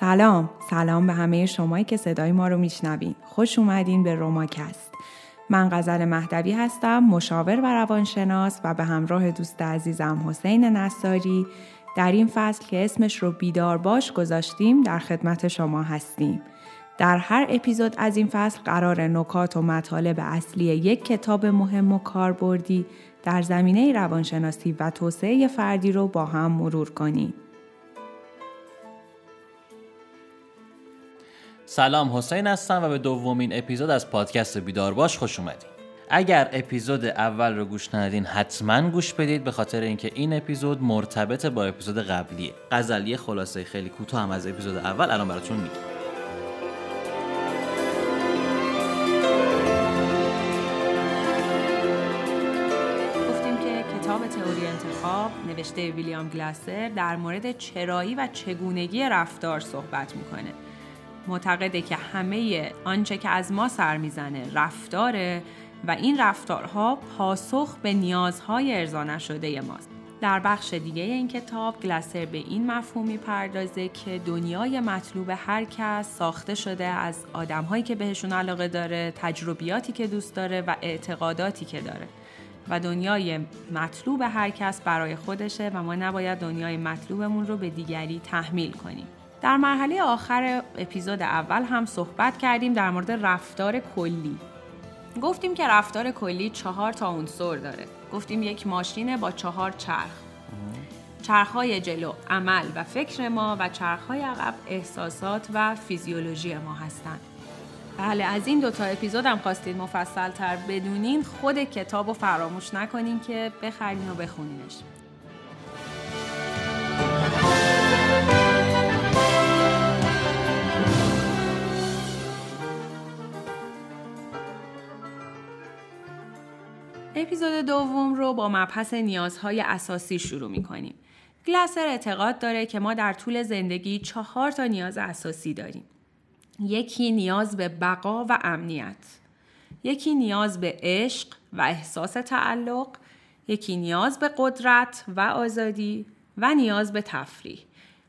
سلام. سلام به همه شمایی که صدای ما رو میشنوین. خوش اومدین به روماکست. من غزل مهدوی هستم مشاور و روانشناس و به همراه دوست عزیزم حسین نصاری در این فصل که اسمش رو بیدار باش گذاشتیم در خدمت شما هستیم. در هر اپیزود از این فصل قرار نکات و مطالب اصلی یک کتاب مهم و کاربردی در زمینه روانشناسی و توسعه فردی رو با هم مرور کنیم. سلام حسین هستم و به دومین اپیزود از پادکست بیدار باش خوش اومدید. اگر اپیزود اول رو گوش ندادین حتما گوش بدید به خاطر اینکه این اپیزود مرتبط با اپیزود قبلیه. غزلیه خلاصه خیلی کوتاه هم از اپیزود اول الان براتون میگم. نوشته ویلیام گلاسر در مورد چرایی و چگونگی رفتار صحبت می‌کنه معتقده که همه آنچه که از ما سر می‌زنه رفتاره و این رفتارها پاسخ به نیازهای ارضا نشده ماست در بخش دیگه این کتاب گلاسر به این مفهوم می‌پردازه که دنیای مطلوب هر کس ساخته شده از آدمهایی که بهشون علاقه داره تجربیاتی که دوست داره و اعتقاداتی که داره و دنیای مطلوب هر کس برای خودشه و ما نباید دنیای مطلوبمون رو به دیگری تحمیل کنیم. در مرحله آخر اپیزود اول هم صحبت کردیم در مورد رفتار کلی. گفتیم که رفتار کلی چهار تا عنصر داره. گفتیم یک ماشینه با چهار چرخ. چرخهای جلو عمل و فکر ما و چرخهای عقب احساسات و فیزیولوژی ما هستند. بله از این دوتا اپیزود هم خواستید مفصل تر بدونین خود کتاب رو فراموش نکنین که بخرین و بخونینش اپیزود دوم رو با مبحث نیازهای اساسی شروع می کنیم. گلاسر اعتقاد داره که ما در طول زندگی چهار تا نیاز اساسی داریم. یکی نیاز به بقا و امنیت یکی نیاز به عشق و احساس تعلق یکی نیاز به قدرت و آزادی و نیاز به تفریح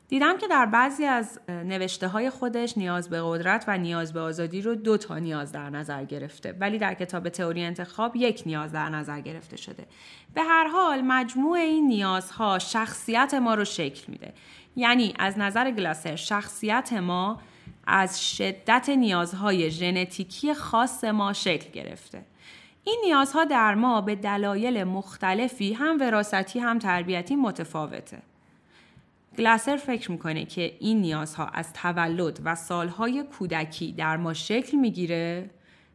دیدم که در بعضی از نوشته های خودش نیاز به قدرت و نیاز به آزادی رو دو تا نیاز در نظر گرفته ولی در کتاب تئوری انتخاب یک نیاز در نظر گرفته شده به هر حال مجموع این نیازها شخصیت ما رو شکل میده یعنی از نظر گلاسر شخصیت ما از شدت نیازهای ژنتیکی خاص ما شکل گرفته. این نیازها در ما به دلایل مختلفی هم وراثتی هم تربیتی متفاوته. گلاسر فکر می‌کنه که این نیازها از تولد و سالهای کودکی در ما شکل می‌گیره؟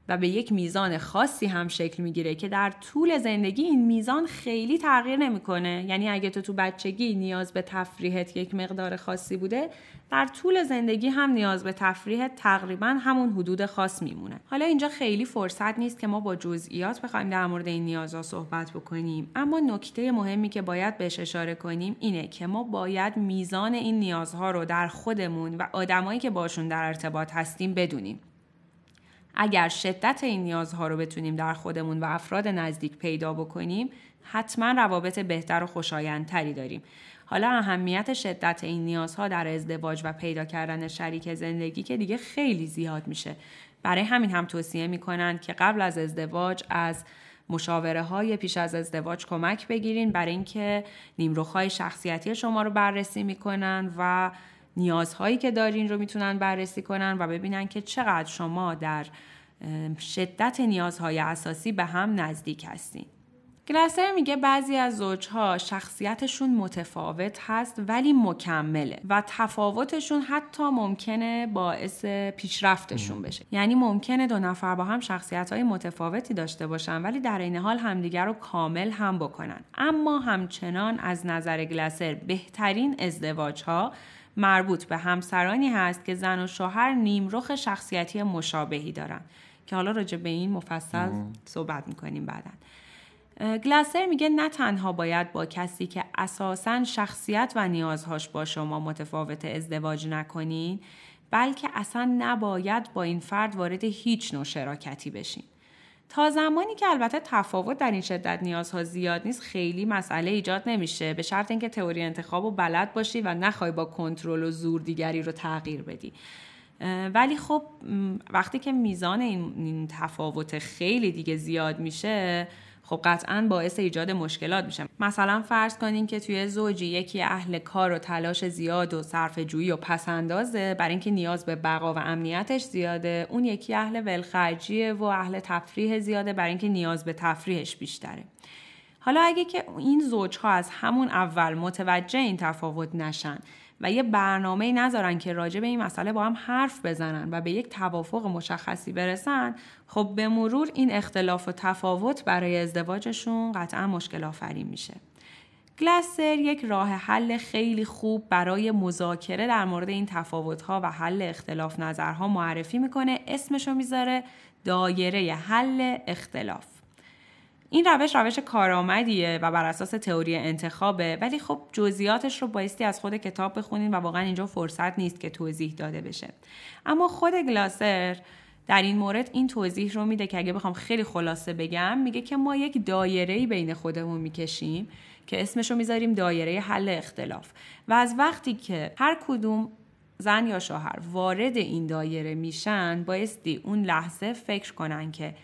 و به یک میزان خاصی هم شکل می‌گیره که در طول زندگی این میزان خیلی تغییر نمی‌کنه. یعنی اگه تو تو بچگی نیاز به تفریحت یک مقدار خاصی بوده در طول زندگی هم نیاز به تفریح تقریبا همون حدود خاص میمونه. حالا اینجا خیلی فرصت نیست که ما با جزئیات بخوایم در مورد این نیازها صحبت بکنیم. اما نکته مهمی که باید بهش اشاره کنیم اینه که ما باید میزان این نیازها رو در خودمون و آدمایی که باشون در ارتباط هستیم بدونیم. اگر شدت این نیازها رو بتونیم در خودمون و افراد نزدیک پیدا بکنیم حتما روابط بهتر و خوشایندتری داریم. حالا اهمیت شدت این نیازها در ازدواج و پیدا کردن شریک زندگی که دیگه خیلی زیاد میشه. برای همین هم توصیه می‌کنند که قبل از ازدواج از مشاوره های پیش از ازدواج کمک بگیرین. برای اینکه نیمروخهای شخصیتی شما رو بررسی می‌کنن و نیازهایی که دارین رو می‌تونن بررسی کنن و ببینن که چقدر شما در شدت نیازهای اساسی به هم نزدیک هستین. گلاسر میگه بعضی از زوجها شخصیتشون متفاوت هست ولی مکمله و تفاوتشون حتی ممکنه باعث پیشرفتشون بشه. یعنی ممکنه دو نفر با هم شخصیت های متفاوتی داشته باشن ولی در این حال همدیگر رو کامل هم بکنن. اما همچنان از نظر گلاسر بهترین ازدواج ها مربوط به همسرانی هست که زن و شوهر نیمرخ شخصیتی مشابهی دارن. که حالا راجع به این مفصل صحبت می‌کنیم بعدا. گلاسر میگه نه تنها باید با کسی که اساسا شخصیت و نیازهاش با شما متفاوت ازدواج نکنین بلکه اصلا نباید با این فرد وارد هیچ نوع شراکتی بشین. تا زمانی که البته تفاوت در این شدت نیازها زیاد نیست خیلی مسئله ایجاد نمیشه. به شرط اینکه تئوری انتخاب و بلد باشی و نخوای با کنترل و زور دیگری رو تغییر بدی. ولی خب وقتی که میزان این تفاوت خیلی دیگه زیاد میشه خب قطعا باعث ایجاد مشکلات میشه. مثلا فرض کنین که توی زوجی یکی اهل کار و تلاش زیاد و صرف جویی و پسندازه برای اینکه نیاز به بقا و امنیتش زیاده. اون یکی اهل ولخرجیه و اهل تفریح زیاده برای اینکه نیاز به تفریحش بیشتره. حالا اگه که این زوجها از همون اول متوجه این تفاوت نشن و یه برنامه نذارن که راجع به این مسئله با هم حرف بزنن و به یک توافق مشخصی برسن خب به مرور این اختلاف و تفاوت برای ازدواجشون قطعا مشکل آفرین میشه. گلسر یک راه حل خیلی خوب برای مذاکره در مورد این تفاوت‌ها و حل اختلاف نظرها معرفی می‌کنه. اسمشو می‌ذاره دایره حل اختلاف. این روش روش کارآمدیه و بر اساس تئوری انتخابه ولی خب جزئیاتش رو بایستی از خود کتاب بخونین و واقعا اینجا فرصت نیست که توضیح داده بشه. اما خود گلاسر در این مورد این توضیح رو میده که اگه بخوام خیلی خلاصه بگم میگه که ما یک دایره بین خودمون می‌کشیم که اسمش رو می‌ذاریم دایره حل اختلاف. و از وقتی که هر کدوم زن یا شوهر وارد این دایره میشن بایستی اون لحظه فکر کنن که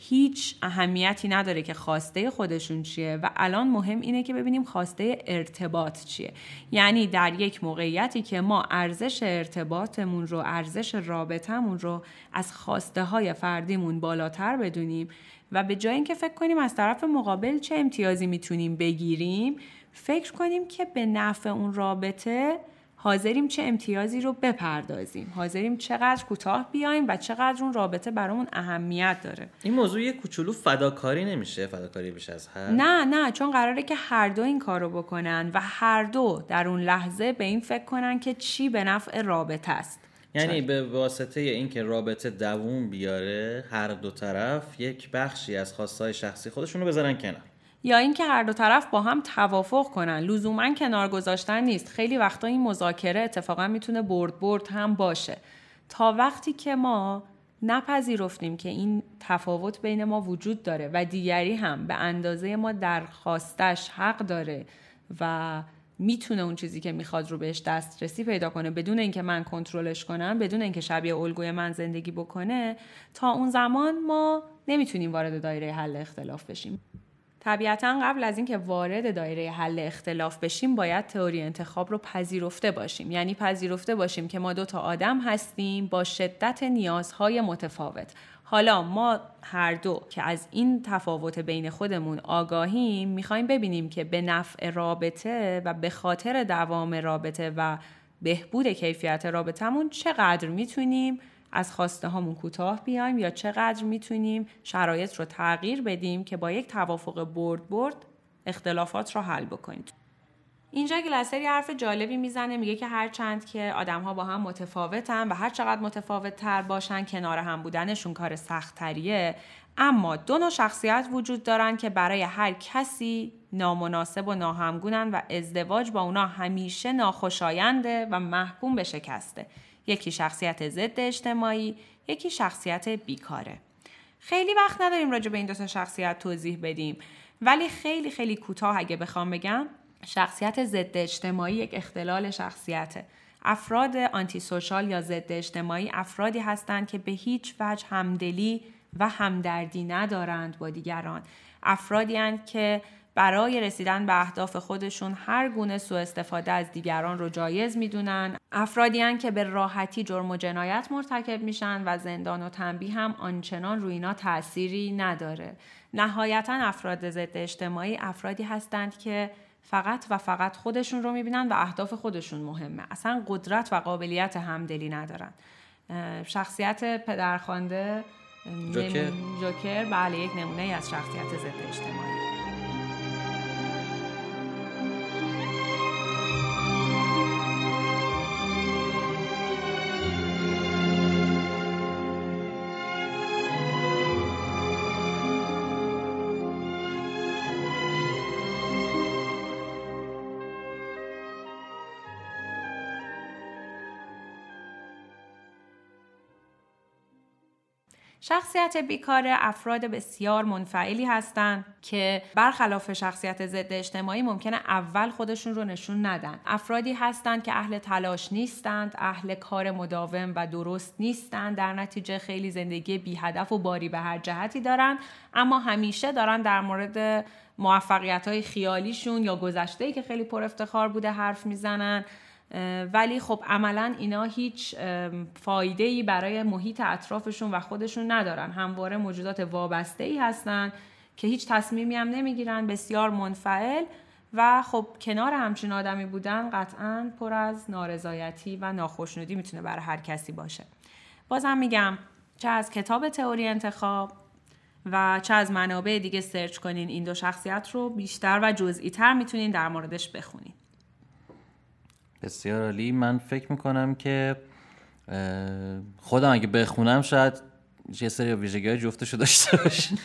هیچ اهمیتی نداره که خواسته خودشون چیه و الان مهم اینه که ببینیم خواسته ارتباط چیه. یعنی در یک موقعیتی که ما ارزش ارتباطمون رو ارزش رابطمون رو از خواسته های فردیمون بالاتر بدونیم و به جای اینکه فکر کنیم از طرف مقابل چه امتیازی می‌تونیم بگیریم فکر کنیم که به نفع اون رابطه حاضریم چه امتیازی رو بپردازیم. حاضریم چقدر کوتاه بیایم و چقدر اون رابطه برامون اهمیت داره. این موضوع یه کوچولو فداکاری نمیشه فداکاری بیش از هر نه نه چون قراره که هر دو این کارو بکنن و هر دو در اون لحظه به این فکر کنن که چی به نفع رابطه است. یعنی به واسطه اینکه رابطه دووم بیاره هر دو طرف یک بخشی از خواستهای شخصی خودشون رو بذارن کنار. یا اینکه هر دو طرف با هم توافق کنن. لزوما کنار گذاشتن نیست. خیلی وقتا این مذاکره اتفاقا می‌تونه برد برد هم باشه. تا وقتی که ما نپذیرفتیم که این تفاوت بین ما وجود داره و دیگری هم به اندازه ما درخواستش حق داره و می‌تونه اون چیزی که می‌خواد رو بهش دسترسی پیدا کنه بدون اینکه من کنترلش کنم بدون اینکه شبیه الگوی من زندگی بکنه تا اون زمان ما نمی‌تونیم وارد دایره حل اختلاف بشیم. طبیعتا قبل از اینکه وارد دایره حل اختلاف بشیم باید تئوری انتخاب رو پذیرفته باشیم. یعنی پذیرفته باشیم که ما دو تا آدم هستیم با شدت نیازهای متفاوت. حالا ما هر دو که از این تفاوت بین خودمون آگاهیم می‌خوایم ببینیم که به نفع رابطه و به خاطر دوام رابطه و بهبود کیفیت رابطمون چقدر می‌تونیم از خواسته هامون کوتاه بیایم یا چقدر می‌تونیم شرایط رو تغییر بدیم که با یک توافق برد برد اختلافات رو حل بکنیم. اینجا گلسری حرف جالبی می‌زنه میگه که هر چند که آدم ها با هم متفاوتن و هر چقدر متفاوت تر باشن کنار هم بودنشون کار سختتریه. اما دو نوع شخصیت وجود دارن که برای هر کسی نامناسب و ناهمگونن و ازدواج با اونا همیشه ناخوشاینده و محکوم به شکسته. یکی شخصیت ضد اجتماعی یکی شخصیت بیکاره. خیلی وقت نداریم راجع به این دو تا شخصیت توضیح بدیم. ولی خیلی خیلی کوتاه اگه بخوام بگم شخصیت ضد اجتماعی یک اختلال شخصیته افراد آنتی سوشال یا ضد اجتماعی افرادی هستند که به هیچ وجه همدلی و همدردی ندارند با دیگران. افرادی که برای رسیدن به اهداف خودشون هر گونه سوء استفاده از دیگران رو جایز می‌دونن. افرادی که به راحتی جرم و جنایت مرتکب میشن و زندان و تنبیه هم آنچنان روی اینا تأثیری نداره. نهایتا افراد ضد اجتماعی افرادی هستند که فقط و فقط خودشون رو می‌بینن و اهداف خودشون مهمه. اصلا قدرت و قابلیت همدلی ندارن. شخصیت پدرخوانده جوکر. جوکر بله یک نمونه از شخصیت ضد اجتماعی. شخصیت بیکار افراد بسیار منفعلی هستند که برخلاف شخصیت ضد اجتماعی ممکنه اول خودشون رو نشون ندن. افرادی هستند که اهل تلاش نیستند اهل کار مداوم و درست نیستند. در نتیجه خیلی زندگی بی هدف و باری به هر جهتی دارن اما همیشه دارن در مورد موفقیت های خیالیشون یا گذشته که خیلی پر افتخار بوده حرف می‌زنن. ولی خب عملا اینا هیچ فایده ای برای محیط اطرافشون و خودشون ندارن. همواره موجودات وابسته ای هستن که هیچ تصمیمی هم نمی‌گیرن بسیار منفعل و خب کنار همچین آدمی بودن قطعا پر از نارضایتی و ناخشنودی می‌تونه برای هر کسی باشه. بازم میگم چه از کتاب تئوری انتخاب و چه از منابع دیگه سرچ کنین این دو شخصیت رو بیشتر و جزئی تر می‌تونین در موردش بخونین. بسیار عالی. من فکر می‌کنم که خودم اگه بخونم شاید یه سری ویژگی های جفتشو داشته باشین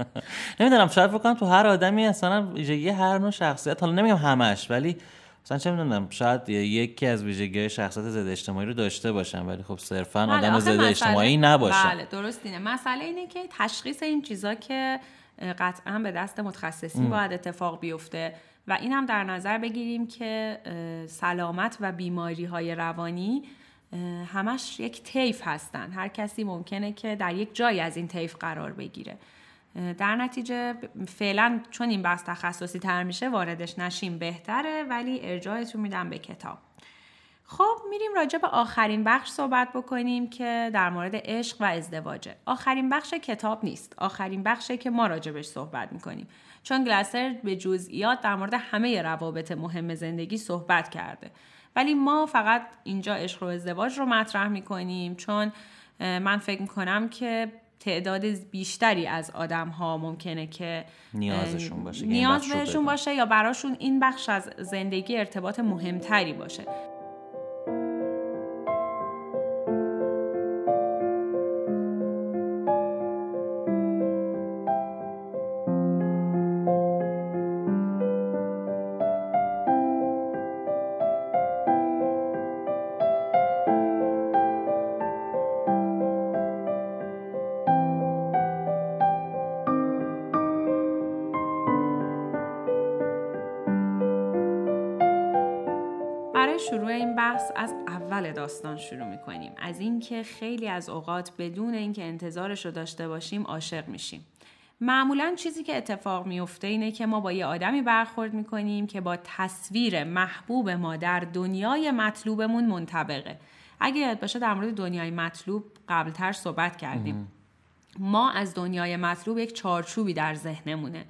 نمی‌دونم شاید بکنم تو هر آدمی اصلا ویژگی هر نوع شخصیت حالا نمیگم همش ولی مثلا چه می‌دونم شاید یکی از ویژگی شخصیت ضد اجتماعی رو داشته باشم ولی خب صرفا بله، آدم ضد اجتماعی نباشم بله درست اینه. مسئله اینه که تشخیص این چیزا که قطعا به دست متخصصین باید اتفاق بیفته. و این هم در نظر بگیریم که سلامت و بیماری های روانی همش یک طیف هستن. هر کسی ممکنه که در یک جای از این طیف قرار بگیره. در نتیجه فعلا چون این بحث تخصصی تر میشه واردش نشیم بهتره ولی ارجاعتون میدم به کتاب. خب میریم راجع به آخرین بخش صحبت بکنیم که در مورد عشق و ازدواجه. آخرین بخش کتاب نیست. آخرین بخشه که ما راجبش صحبت می‌کنیم. چون گلاسر به جزئیات در مورد همه روابط مهم زندگی صحبت کرده. ولی ما فقط اینجا عشق و ازدواج رو مطرح می‌کنیم چون من فکر می‌کنم که تعداد بیشتری از آدم ها ممکنه که نیازشون باشه نیاز بهشون باشه یا براشون این بخش از زندگی ارتباط مهمتری باشه. شروع این بحث از اول داستان شروع می‌کنیم. از اینکه خیلی از اوقات بدون اینکه انتظارش رو داشته باشیم عاشق میشیم. معمولا چیزی که اتفاق میفته اینه که ما با یه آدمی برخورد می‌کنیم که با تصویر محبوب ما در دنیای مطلوبمون منطبقه. اگه یاد باشه در مورد دنیای مطلوب قبلتر صحبت کردیم. ما از دنیای مطلوب یک چارچوبی در ذهنمونه.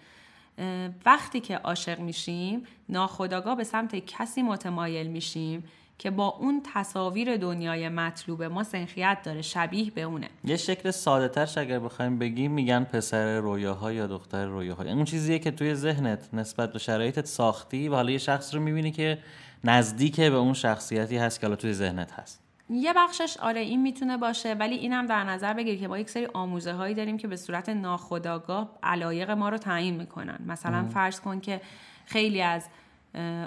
وقتی که عاشق میشیم ناخداگاه به سمت کسی متمایل میشیم که با اون تصاویر دنیای مطلوب ما سنخیت داره شبیه به اونه. یه شکل ساده ترش اگر بخوایم بگیم میگن پسر رویاها یا دختر رویاها. اون چیزیه که توی ذهنت نسبت به شرایطت ساختی و حالا یه شخص رو می‌بینی که نزدیک به اون شخصیتی هست که حالا توی ذهنت هست. یه بخشش آره این می‌تونه باشه ولی اینم در نظر بگیر که ما یک سری آموزه هایی داریم که به صورت ناخودآگاه علایق ما رو تعیین می‌کنن. مثلا فرض کن که خیلی از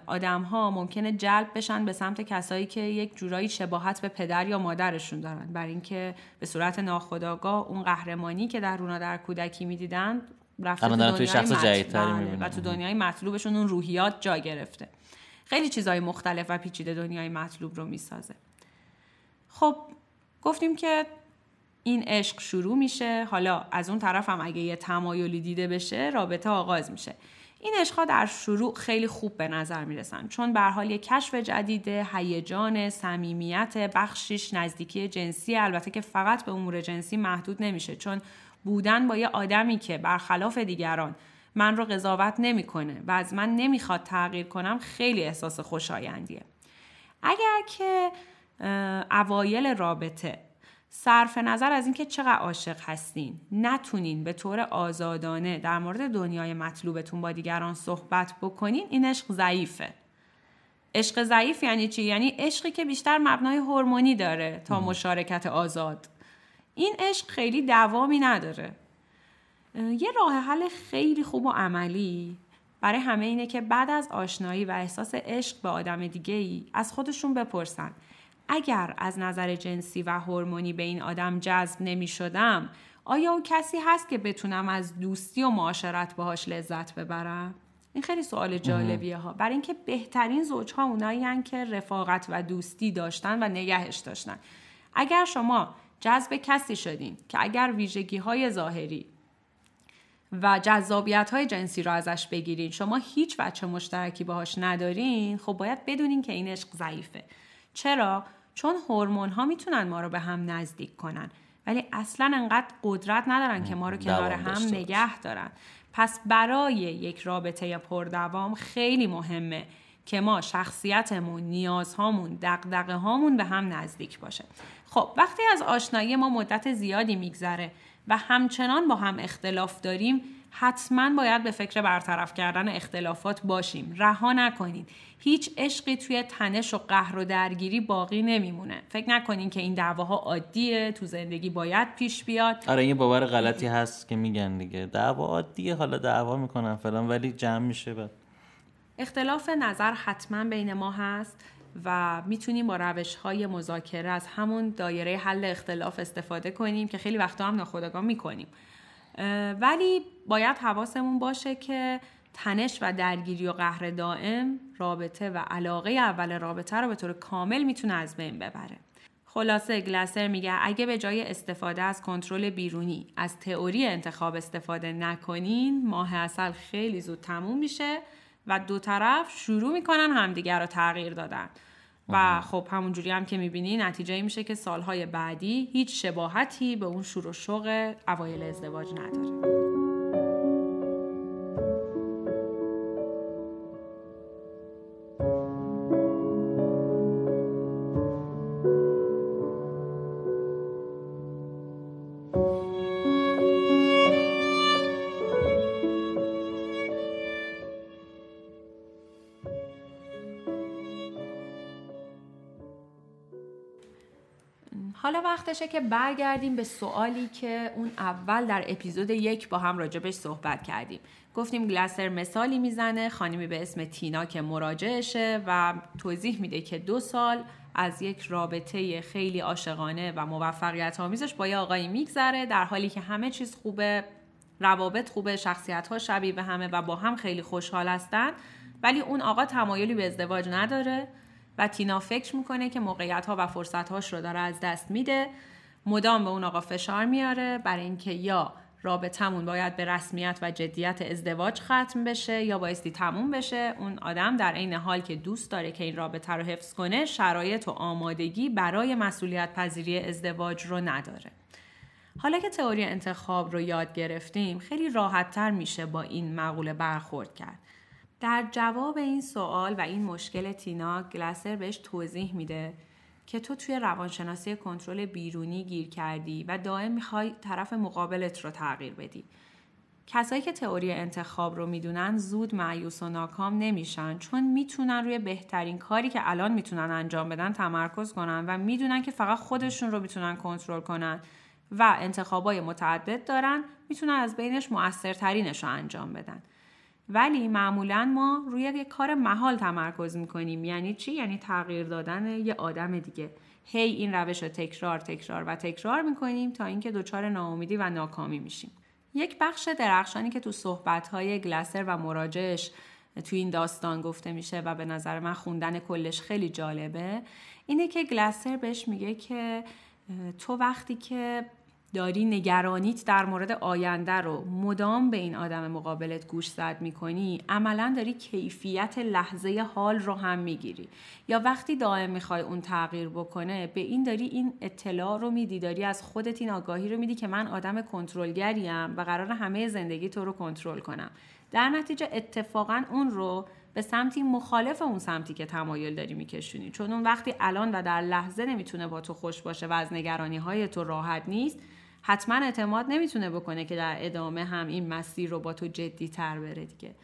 آدم ها ممکنه جلب بشن به سمت کسایی که یک جورایی شباهت به پدر یا مادرشون دارن. بر اینکه به صورت ناخودآگاه اون قهرمانی که در رونا در کودکی می‌دیدن رفته تو دنیای شخص بله، و تو دنیای مطلوبشون اون روحیات جا گرفته. خیلی چیزهای مختلف و پیچیده دنیای مطلوب رو می‌سازه. خب گفتیم که این عشق شروع میشه. حالا از اون طرف هم اگه یه تمایلی دیده بشه رابطه آغاز میشه. این عشقها در شروع خیلی خوب به نظر می‌رسن. چون به حال یه کشف جدیده هیجان صمیمیت بخشش نزدیکی جنسی. البته که فقط به امور جنسی محدود نمیشه. چون بودن با یه آدمی که برخلاف دیگران من رو قضاوت نمی‌کنه و از من نمی‌خواد تغییر کنم خیلی احساس خوشایندیه. اگر که اوایل رابطه. صرف نظر از اینکه چقدر عاشق هستین. نتونین به طور آزادانه در مورد دنیای مطلوبتون با دیگران صحبت بکنین این عشق ضعیفه. عشق ضعیف یعنی چی؟ یعنی عشقی که بیشتر مبنای هورمونی داره تا مشارکت آزاد. این عشق خیلی دوامی نداره. یه راه حل خیلی خوب و عملی برای همه اینه که بعد از آشنایی و احساس عشق به آدم دیگه ای از خودشون بپرسن. اگر از نظر جنسی و هورمونی به این آدم جذب نمی شدم آیا او کسی هست که بتونم از دوستی و معاشرت باهاش لذت ببرم؟ این خیلی سوال جالبیه ها. برای اینکه بهترین زوجها اونایی که رفاقت و دوستی داشتن و نگهش داشتن. اگر شما جذب کسی شدین که اگر ویژگی های ظاهری و جذابیت های جنسی رو ازش بگیرین شما هیچ بچه مشترکی باهاش ندارین خب باید بدونین که این عشق ضعیفه. چرا؟ چون هورمون ها می‌تونن ما رو به هم نزدیک کنن. ولی اصلا انقدر قدرت ندارن که ما رو کنار هم نگه دارن. پس برای یک رابطه پردوام خیلی مهمه که ما شخصیتمون، نیازهامون، دقدقه هامون به هم نزدیک باشه. خب وقتی از آشنایی ما مدت زیادی میگذره و همچنان با هم اختلاف داریم حتما باید به فکر برطرف کردن اختلافات باشیم. رها نکنید. هیچ عشقی توی تنش و قهر و درگیری باقی نمیمونه. فکر نکنین که این دعواها عادیه تو زندگی باید پیش بیاد. آره یه باور غلطی هست که میگن دیگه. دعوا عادیه حالا دعوا می‌کنن فلان ولی جمع میشه بعد. اختلاف نظر حتما بین ما هست و می‌تونیم با روش های مذاکره از همون دایره حل اختلاف استفاده کنیم که خیلی وقتا هم ناخودآگاه می‌کنیم. ولی باید حواسمون باشه که تنش و درگیری و قهر دائم رابطه و علاقه اول رابطه رو به طور کامل می‌تونه از بین ببره. خلاصه گلاسر میگه اگه به جای استفاده از کنترل بیرونی از تئوری انتخاب استفاده نکنین ماه اصل خیلی زود تموم میشه و دو طرف شروع می‌کنن همدیگر رو تغییر دادن. و خب همونجوری هم که می‌بینی نتیجه این میشه که سالهای بعدی هیچ شباهتی به اون شروع شوق اوایل ازدواج نداره. وقتشه که برگردیم به سوالی که اون اول در اپیزود یک با هم راجبش صحبت کردیم. گفتیم گلاسر مثالی می‌زنه خانمی به اسم تینا که مراجعشه و توضیح میده که دو سال از یک رابطه خیلی عاشقانه و موفقیت آمیزش با یه آقایی میگذره در حالی که همه چیز خوبه روابط خوبه شخصیت ها شبیه به همه و با هم خیلی خوشحال هستن. ولی اون آقا تمایلی به ازدواج نداره. تینا فکر می‌کنه که موقعیت ها و فرصت هاش رو داره از دست میده. مدام به اون آقا فشار میاره برای اینکه یا رابطمون باید به رسمیت و جدیت ازدواج ختم بشه یا بایستی تموم بشه. اون آدم در عین حال که دوست داره که این رابطه رو حفظ کنه شرایط و آمادگی برای مسئولیت پذیری ازدواج رو نداره. حالا که تئوری انتخاب رو یاد گرفتیم خیلی راحتتر میشه با این مقوله برخورد کرد. در جواب این سوال و این مشکل تینا گلاسر بهش توضیح میده که تو توی روانشناسی کنترل بیرونی گیر کردی و دائم می‌خوای طرف مقابلت رو تغییر بدی. کسایی که تئوری انتخاب رو می‌دونن زود معیوس و ناکام نمیشن چون می‌تونن روی بهترین کاری که الان می‌تونن انجام بدن تمرکز کنن و می‌دونن که فقط خودشون رو می‌تونن کنترل کنن و انتخابای متعدد دارن می‌تونن از بینش موثرترینش رو انجام بدن. ولی معمولا ما روی یک کار محال تمرکز می‌کنیم. یعنی چی؟ یعنی تغییر دادن یه آدم دیگه. هی این روش رو تکرار تکرار و تکرار می‌کنیم تا اینکه دچار ناامیدی و ناکامی میشیم. یک بخش درخشانی که تو صحبتهای گلاسر و مراجعش تو این داستان گفته میشه و به نظر من خوندن کلش خیلی جالبه اینه که گلاسر بهش میگه که تو وقتی که داری نگرانیت در مورد آینده رو مدام به این آدم مقابلت گوش زد می‌کنی؟ عملا داری کیفیت لحظه حال رو هم می‌گیری. یا وقتی دائم می‌خوای اون تغییر بکنه به این داری این اطلاع رو میدی داری از خودت این آگاهی رو میدی که من آدم کنترلگریم و قرار همه زندگی تو رو کنترل کنم. در نتیجه اتفاقا اون رو به سمتی مخالف اون سمتی که تمایل داری میکشونی. چون اون وقتی الان و در لحظه نمی‌تونه با تو خوش باشه و از نگرانی های تو راحت نیست حتما اعتماد نمی‌تونه بکنه که در ادامه هم این مسیر رو با تو جدی تر بره دیگه.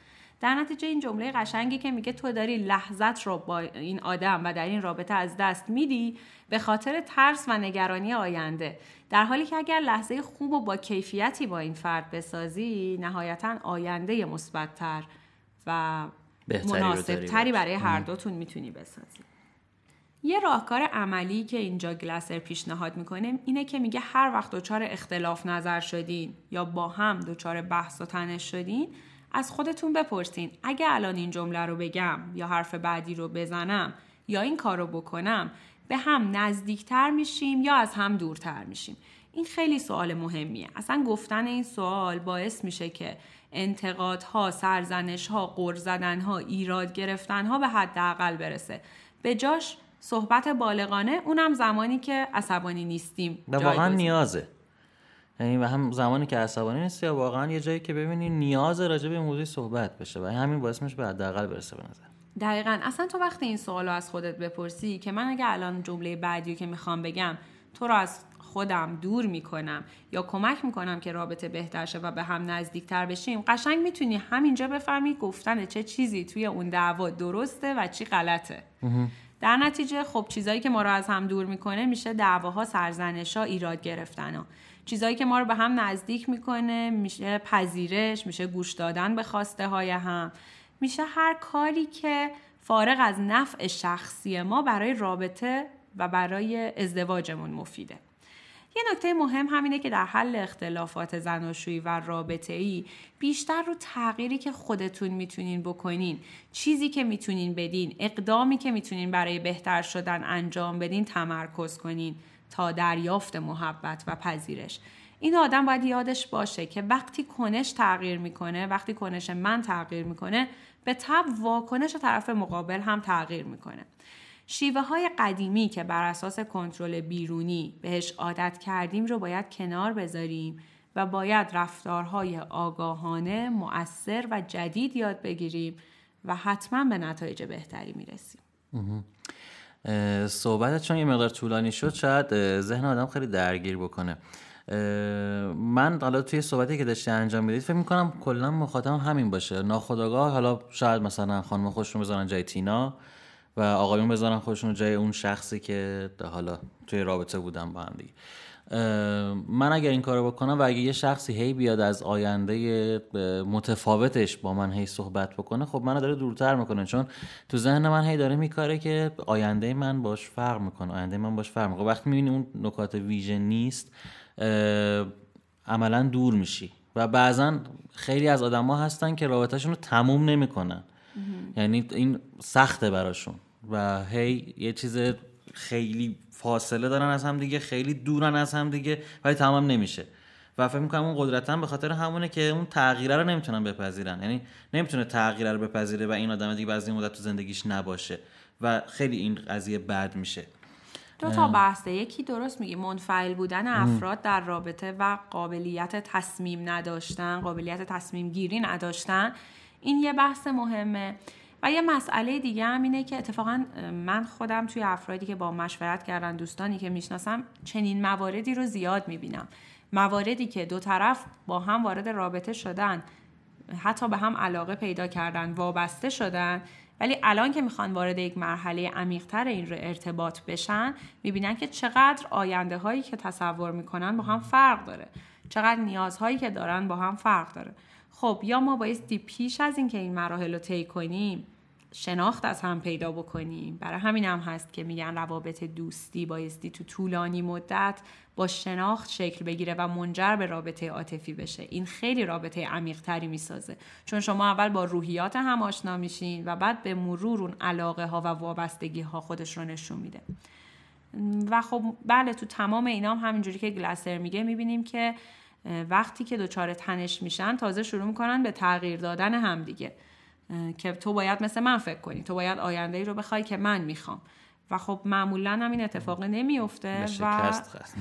در نتیجه این جمله قشنگی که میگه تو داری لحظت رو با این آدم و در این رابطه از دست میدی به خاطر ترس و نگرانی آینده. در حالی که اگر لحظه خوب و با کیفیتی با این فرد بسازی نهایتا آینده مثبتتر و مناسبتری برای هر دوتون می‌تونی بسازی. یه راهکار عملی که اینجا گلاسر پیشنهاد می‌کنه اینه که میگه هر وقت دچار اختلاف نظر شدین یا با هم دچار بحث و تنش شدین از خودتون بپرسین اگه الان این جمله رو بگم یا حرف بعدی رو بزنم یا این کار رو بکنم به هم نزدیکتر میشیم یا از هم دورتر میشیم؟ این خیلی سوال مهمیه. اصلا گفتن این سوال باعث میشه که انتقادها، سرزنشها، قر زدنها، ایراد گرفتنها به حداقل برسه. به جاش صحبت بالغانه اونم زمانی که عصبانی نیستیم و واقعا نیازه. یعنی و هم زمانی که عصبانی نیستی یا واقعا یه جایی که ببینی نیاز راجع به موضوع صحبت بشه و همین باعث میشه به حداقل برسه به نظر. دقیقا. اصلا تو وقتی این سوالو از خودت بپرسی که من اگه الان جمله بعدی که می‌خوام بگم تو رو از خودم دور می‌کنم یا کمک می‌کنم که رابطه بهتر شه و به هم نزدیکتر بشیم قشنگ می‌تونی همینجا بفهمی گفتن چه چیزی توی اون دعوا درسته و چی غلطه. در نتیجه خب چیزایی که ما رو از هم دور می‌کنه میشه دعواها سرزنشا ایراد گرفتن ها. چیزایی که ما رو به هم نزدیک می‌کنه میشه پذیرش میشه گوش دادن به خواسته های هم میشه هر کاری که فارغ از نفع شخصی ما برای رابطه و برای ازدواجمون مفیده یه نکته مهم همینه که در حل اختلافات زناشویی و رابطه ای بیشتر رو تغییری که خودتون می‌تونین بکنین چیزی که می‌تونین بدین اقدامی که می‌تونین برای بهتر شدن انجام بدین تمرکز کنین تا دریافت محبت و پذیرش. این آدم باید یادش باشه که وقتی کنش تغییر می‌کنه وقتی کنش من تغییر می‌کنه به تب واکنش طرف مقابل هم تغییر می‌کنه. شیوه های قدیمی که بر اساس کنترل بیرونی بهش عادت کردیم رو باید کنار بذاریم و باید رفتارهای آگاهانه، مؤثر و جدید یاد بگیریم و حتما به نتایج بهتری می‌رسیم. صحبتت چون یه مقدار طولانی شد شاید ذهن آدم خیلی درگیر بکنه. من حالا توی صحبتی که داشتی انجام می‌دید فکر می‌کنم کلا مخاطبم همین باشه. ناخداگاه حالا شاید مثلا خانم خوششون بذارن جای تینا. و آقایون بذارن خودشون جای اون شخصی که حالا توی رابطه بودن با هم دیگه. من اگر این کارو بکنم و اگه یه شخصی هی بیاد از آینده متفاوتش با من هی صحبت بکنه خب منو داره دورتر می‌کنه. چون تو ذهن من هی داره میکاره که آینده من باش فرق می‌کنه آینده من باش فرق می‌کنه. وقتی می‌بینی اون نکات ویژه نیست عملا دور میشی. و بعضا خیلی از آدما هستن که رابطهشون رو تموم نمی‌کنن. یعنی این سخته براشون. و هی یه چیز خیلی فاصله دارن از هم دیگه خیلی دورن از هم دیگه ولی تمام نمیشه. و فکر می‌کنم اون قدرتن به خاطر همونه که اون تغییره رو نمی‌تونن بپذیرن. یعنی نمی‌تونه تغییره رو بپذیره و این آدم دیگه بعد مدت تو زندگیش نباشه و خیلی این قضیه بد میشه. دو تا بحثه. یکی درست میگی منفعل بودن افراد در رابطه و قابلیت تصمیم نداشتن قابلیت تصمیم گیری نداشتن. این یه بحث مهمه. و یه مسئله دیگه هم اینه که اتفاقا من خودم توی افرادی که با مشورت کردن دوستانی که می‌شناسم چنین مواردی رو زیاد می‌بینم. مواردی که دو طرف با هم وارد رابطه شدن حتی به هم علاقه پیدا کردن وابسته شدن ولی الان که می‌خوان وارد یک مرحله عمیقتر این رو ارتباط بشن می‌بینن که چقدر آینده هایی که تصور می‌کنن با هم فرق داره. چقدر نیازهایی که دارن با هم فرق داره. خب یا ما بایستی پیش از اینکه این مراحل رو طی کنیم شناخت از هم پیدا بکنیم. برای همین هم هست که میگن روابط دوستی بایستی تو طولانی مدت با شناخت شکل بگیره و منجر به رابطه عاطفی بشه. این خیلی رابطه عمیق تری می‌سازه. چون شما اول با روحیات هم آشنا میشین و بعد به مرور اون علاقه ها و وابستگی ها خودش رو نشون میده. و خب بله تو تمام اینا هم همینجوری که گلاسر میگه می‌بینیم که وقتی که دچار تنش میشن تازه شروع می‌کنن به تغییر دادن همدیگه که تو باید مثل من فکر کنی. تو باید آینده ای رو بخوای که من می‌خوام. و خب معمولا هم این اتفاق نمیفته و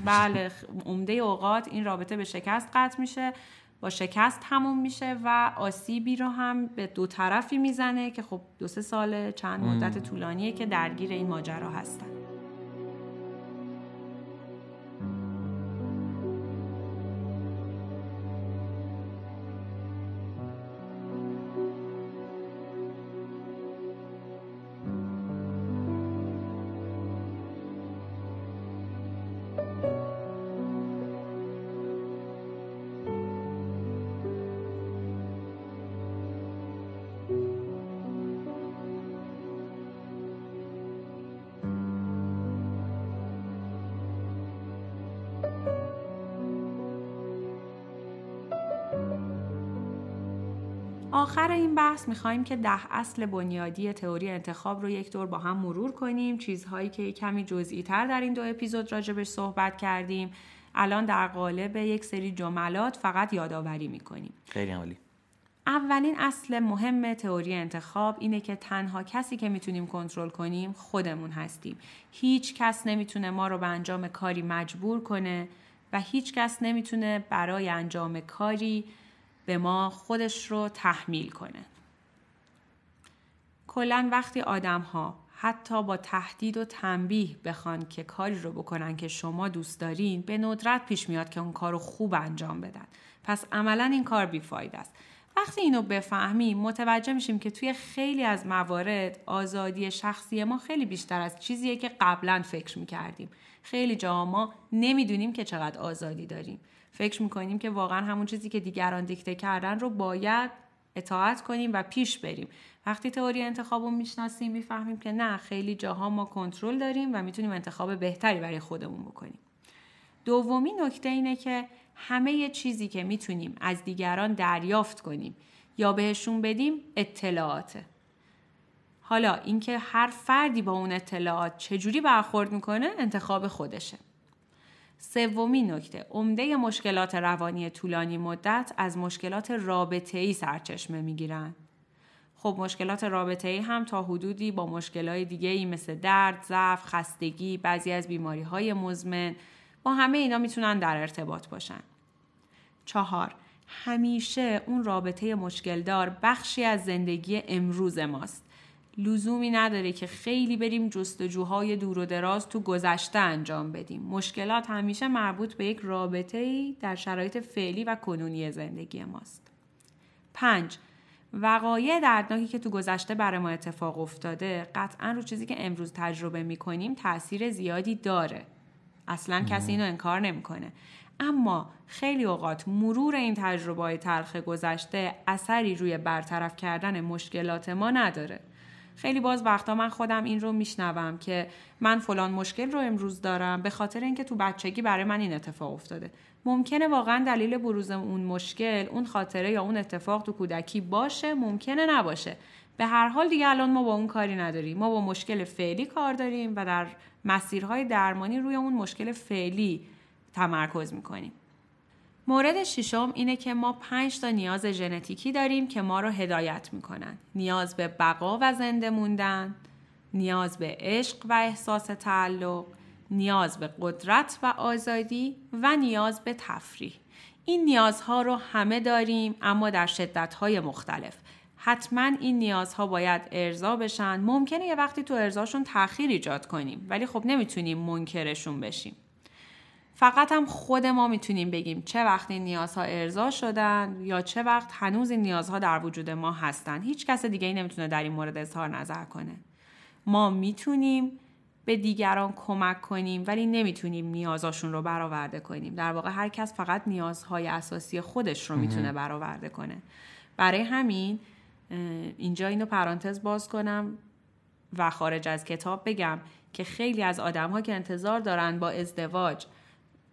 بله عمده اوقات این رابطه به شکست قطع میشه. با شکست تموم میشه و آسیبی رو هم به دو طرفی می‌زنه که خب دو سه سال چند مدت طولانیه که درگیر این ماجرا هستن. آخر این بحث می‌خوایم که ده اصل بنیادی تئوری انتخاب رو یک دور با هم مرور کنیم. چیزهایی که کمی جزئی تر در این دو اپیزود راجبش صحبت کردیم. الان در قالب یک سری جملات فقط یادآوری می‌کنیم. خیلی عالی. اولین اصل مهم تئوری انتخاب اینه که تنها کسی که می‌تونیم کنترل کنیم خودمون هستیم. هیچ کس نمی‌تونه ما رو به انجام کاری مجبور کنه و هیچ کس نمی‌تونه برای انجام کاری به ما خودش رو تحمیل کنه. کلا وقتی آدم ها حتی با تهدید و تنبیه بخوان که کاری رو بکنن که شما دوست دارین به ندرت پیش میاد که اون کار رو خوب انجام بدن. پس عملا این کار بیفاید است. وقتی اینو بفهمیم متوجه میشیم که توی خیلی از موارد آزادی شخصی ما خیلی بیشتر از چیزیه که قبلا فکر می‌کردیم. خیلی جا ما نمی‌دونیم که چقدر آزادی داریم. فکر می‌کنیم که واقعا همون چیزی که دیگران دیکته کردن رو باید اطاعت کنیم و پیش بریم. وقتی تئوری انتخاب رو می‌شناسیم می‌فهمیم که نه خیلی جاها ما کنترل داریم و می‌تونیم انتخاب بهتری برای خودمون بکنیم. دومین نکته اینه که همه چیزی که می‌تونیم از دیگران دریافت کنیم یا بهشون بدیم اطلاعاته. حالا اینکه هر فردی با اون اطلاعات چجوری برخورد می‌کنه انتخاب خودشه. سومین نکته عمده مشکلات روانی طولانی مدت از مشکلات رابطه ای سرچشمه می‌گیرن خب مشکلات رابطه ای هم تا حدودی با مشکلات دیگه ای مثل درد، ضعف، خستگی، بعضی از بیماری های مزمن با همه اینا می‌تونن در ارتباط باشن. چهار همیشه اون رابطه مشکلدار بخشی از زندگی امروز ماست. لزومی نداره که خیلی بریم جستجوهای دور و دراز تو گذشته انجام بدیم. مشکلات همیشه مربوط به یک رابطه ای در شرایط فعلی و کنونی زندگی ماست. پنج وقایع دردناکی که تو گذشته برای ما اتفاق افتاده قطعا رو چیزی که امروز تجربه می‌کنیم تاثیر زیادی داره اصلا کسی اینو انکار نمی‌کنه اما خیلی اوقات مرور این تجربه های تلخ گذشته اثری روی برطرف کردن مشکلات ما نداره خیلی باز وقتا من خودم این رو میشنوم که من فلان مشکل رو امروز دارم به خاطر اینکه تو بچگی برای من این اتفاق افتاده. ممکنه واقعا دلیل بروز اون مشکل اون خاطره یا اون اتفاق تو کودکی باشه ممکنه نباشه. به هر حال دیگه الان ما با اون کاری نداریم. ما با مشکل فعلی کار داریم و در مسیرهای درمانی روی اون مشکل فعلی تمرکز می‌کنیم. مورد ششم اینه که ما پنج تا نیاز ژنتیکی داریم که ما رو هدایت می‌کنن. نیاز به بقا و زنده موندن نیاز به عشق و احساس تعلق نیاز به قدرت و آزادی و نیاز به تفریح. این نیازها رو همه داریم اما در شدتهای مختلف. حتما این نیازها باید ارضا بشن. ممکنه یه وقتی تو ارضاشون تاخیر ایجاد کنیم ولی خب نمی‌تونیم منکرشون بشیم. فقط هم خود ما می‌تونیم بگیم چه وقت این نیازها ارضا شدن یا چه وقت هنوز این نیازها در وجود ما هستن. هیچ کس دیگه ای نمی‌تونه در این مورد اظهار نظر کنه. ما می‌تونیم به دیگران کمک کنیم ولی نمی‌تونیم نیازاشون رو برآورده کنیم. در واقع هر کس فقط نیازهای اساسی خودش رو می‌تونه برآورده کنه. برای همین اینجا اینو پرانتز باز کنم و خارج از کتاب بگم که خیلی از آدم ها که انتظار دارن با ازدواج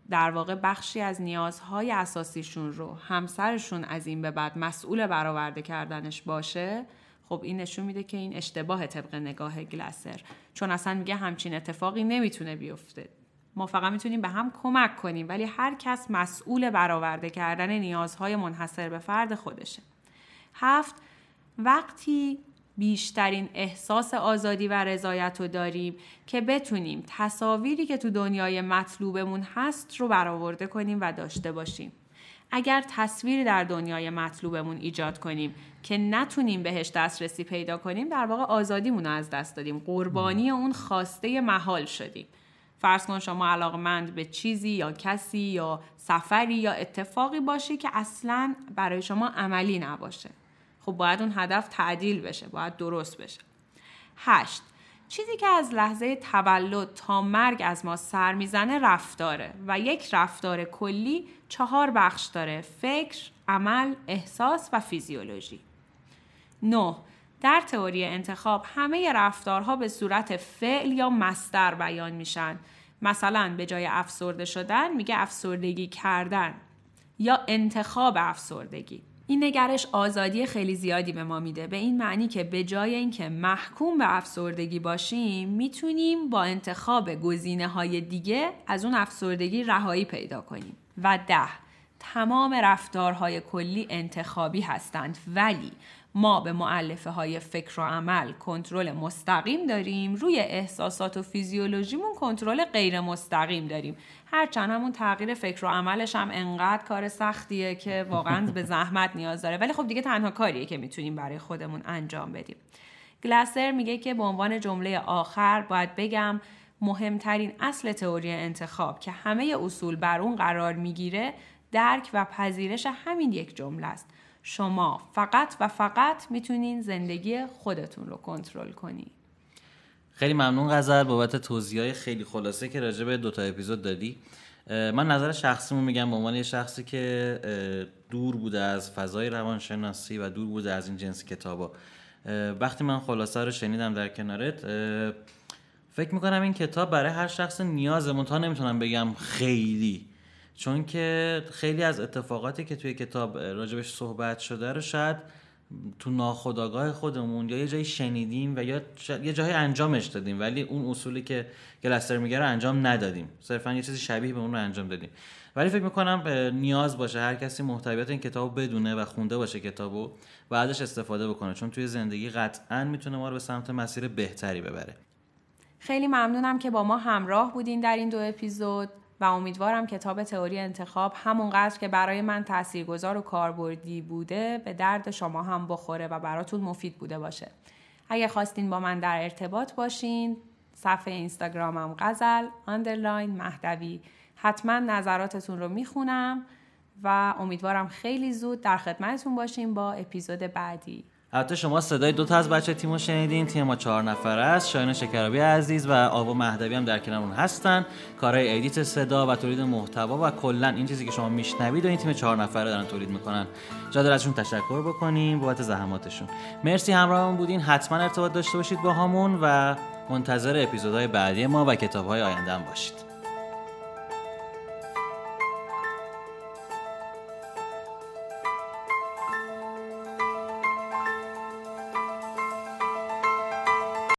در واقع بخشی از نیازهای اساسیشون رو همسرشون از این به بعد مسئول برآورده کردنش باشه خب این نشون میده که این اشتباه طبق نگاه گلسر چون اصلا میگه همچین اتفاقی نمی‌تونه بیفته. ما فقط می‌تونیم به هم کمک کنیم ولی هر کس مسئول برآورده کردن نیازهای منحصر به فرد خودشه. هفت وقتی بیشترین احساس آزادی و رضایت رو داریم که بتونیم تصاویری که تو دنیای مطلوبمون هست رو برآورده کنیم و داشته باشیم. اگر تصویری در دنیای مطلوبمون ایجاد کنیم که نتونیم بهش دسترسی پیدا کنیم در واقع آزادیمون از دست دادیم. قربانی اون خواسته محال شدیم. فرض کن شما علاقمند به چیزی یا کسی یا سفری یا اتفاقی باشی که اصلا برای شما عملی نباشه. خب باید اون هدف تعدیل بشه باید درست بشه. هشت. چیزی که از لحظه تولد تا مرگ از ما سر می‌زنه رفتاره و یک رفتار کلی چهار بخش داره فکر، عمل، احساس و فیزیولوژی. نه. در تئوری انتخاب همه رفتارها به صورت فعل یا مستر بیان میشن. مثلا به جای افسرده شدن میگه افسردگی کردن یا انتخاب افسردگی. این نگرش آزادی خیلی زیادی به ما میده. به این معنی که به جای اینکه محکوم به افسردگی باشیم می‌تونیم با انتخاب گزینه های دیگه از اون افسردگی رهایی پیدا کنیم. و ده تمام رفتارهای کلی انتخابی هستند. ولی ما به معلفه های فکر و عمل کنترل مستقیم داریم. روی احساسات و فیزیولوژیمون کنترل غیر مستقیم داریم. هرچند همون تغییر فکر و عملش هم انقدر کار سختیه که واقعا به زحمت نیاز داره. ولی خب دیگه تنها کاریه که می‌تونیم برای خودمون انجام بدیم. گلاسر میگه که به عنوان جمله آخر باید بگم مهمترین اصل تئوری انتخاب که همه اصول بر اون قرار می‌گیره درک و پذیرش همین یک جمله است. شما فقط و فقط می‌تونین زندگی خودتون رو کنترل کنی. خیلی ممنون غزل بابت توضیح خیلی خلاصه که راجع به دوتا اپیزود دادی. من نظر شخصیمو میگم به عنوان یه شخصی که دور بوده از فضای روانشناسی و دور بوده از این جنس کتابا. وقتی من خلاصه رو شنیدم در کنارت فکر می‌کنم این کتاب برای هر شخص نیازه منتها نمی‌تونم بگم خیلی چون که خیلی از اتفاقاتی که توی کتاب راجبش صحبت شده رو شاید تو ناخداگاه خودمون یا یه جایی شنیدیم و یا یه جایی انجامش دادیم ولی اون اصولی که گلستر میگه رو انجام ندادیم. صرفا یه چیزی شبیه به اون رو انجام دادیم. ولی فکر می‌کنم نیاز باشه هر کسی محتویات این کتاب بدونه و خونده باشه کتابو و ازش استفاده بکنه چون توی زندگی قطعا می‌تونه ما رو به سمت مسیر بهتری ببره. خیلی ممنونم که با ما همراه بودین در این دو اپیزود. و امیدوارم کتاب تئوری انتخاب همونقدر که برای من تاثیرگذار و کاربردی بوده به درد شما هم بخوره و براتون مفید بوده باشه. اگه خواستین با من در ارتباط باشین صفحه اینستاگرامم غزل اندرلاین مهدوی. حتما نظراتتون رو می‌خونم و امیدوارم خیلی زود در خدمتتون باشیم با اپیزود بعدی. البته شما صدای دو تا از بچه تیمو شنیدین. تیم ما چهار نفر است. شاهین شکرابی عزیز و آوا مهدوی هم در کنارمون هستن. کارهای ادیت صدا و تولید محتوا و کلا این چیزی که شما میشنوید و این تیم چهار نفره دارن تولید می‌کنن. جا ازشون تشکر بکنیم. بابت زحماتشون. مرسی همراهمون بودین. حتما ارتباط داشته باشید با همون و منتظر اپیزودهای بعدی ما و کتابهای آینده هم باشید.